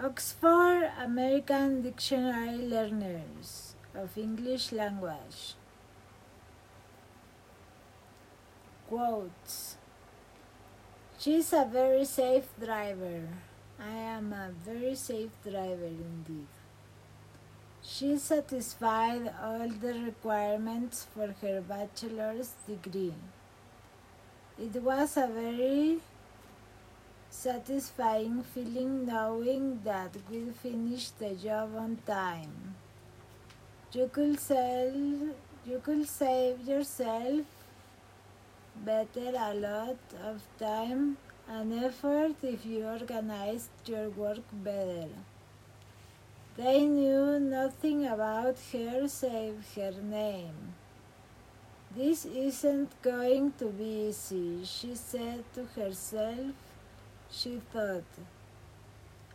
Oxford American Dictionary Learners of English Language. Quotes She's a very safe driver. I am a very safe driver indeed. She satisfied all the requirements for her bachelor's degree. It was a very satisfying feeling knowing that we'll finish the job on time. You could sell you could save yourself better a lot of time and effort if you organized your work better. They knew nothing about her save her name. This isn't going to be easy, she said to herself she thought.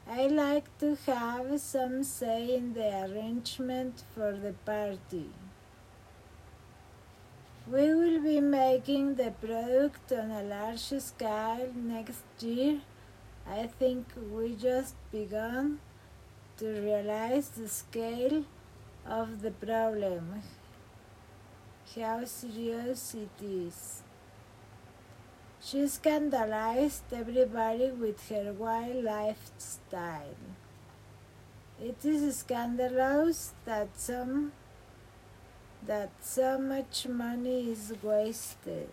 I like to have some say in the arrangement for the party. We will be making the product on a large scale next year. I think we just begun to realize the scale of the problem, how serious it is. She scandalized everybody with her wild lifestyle. It is scandalous that some that so much money is wasted.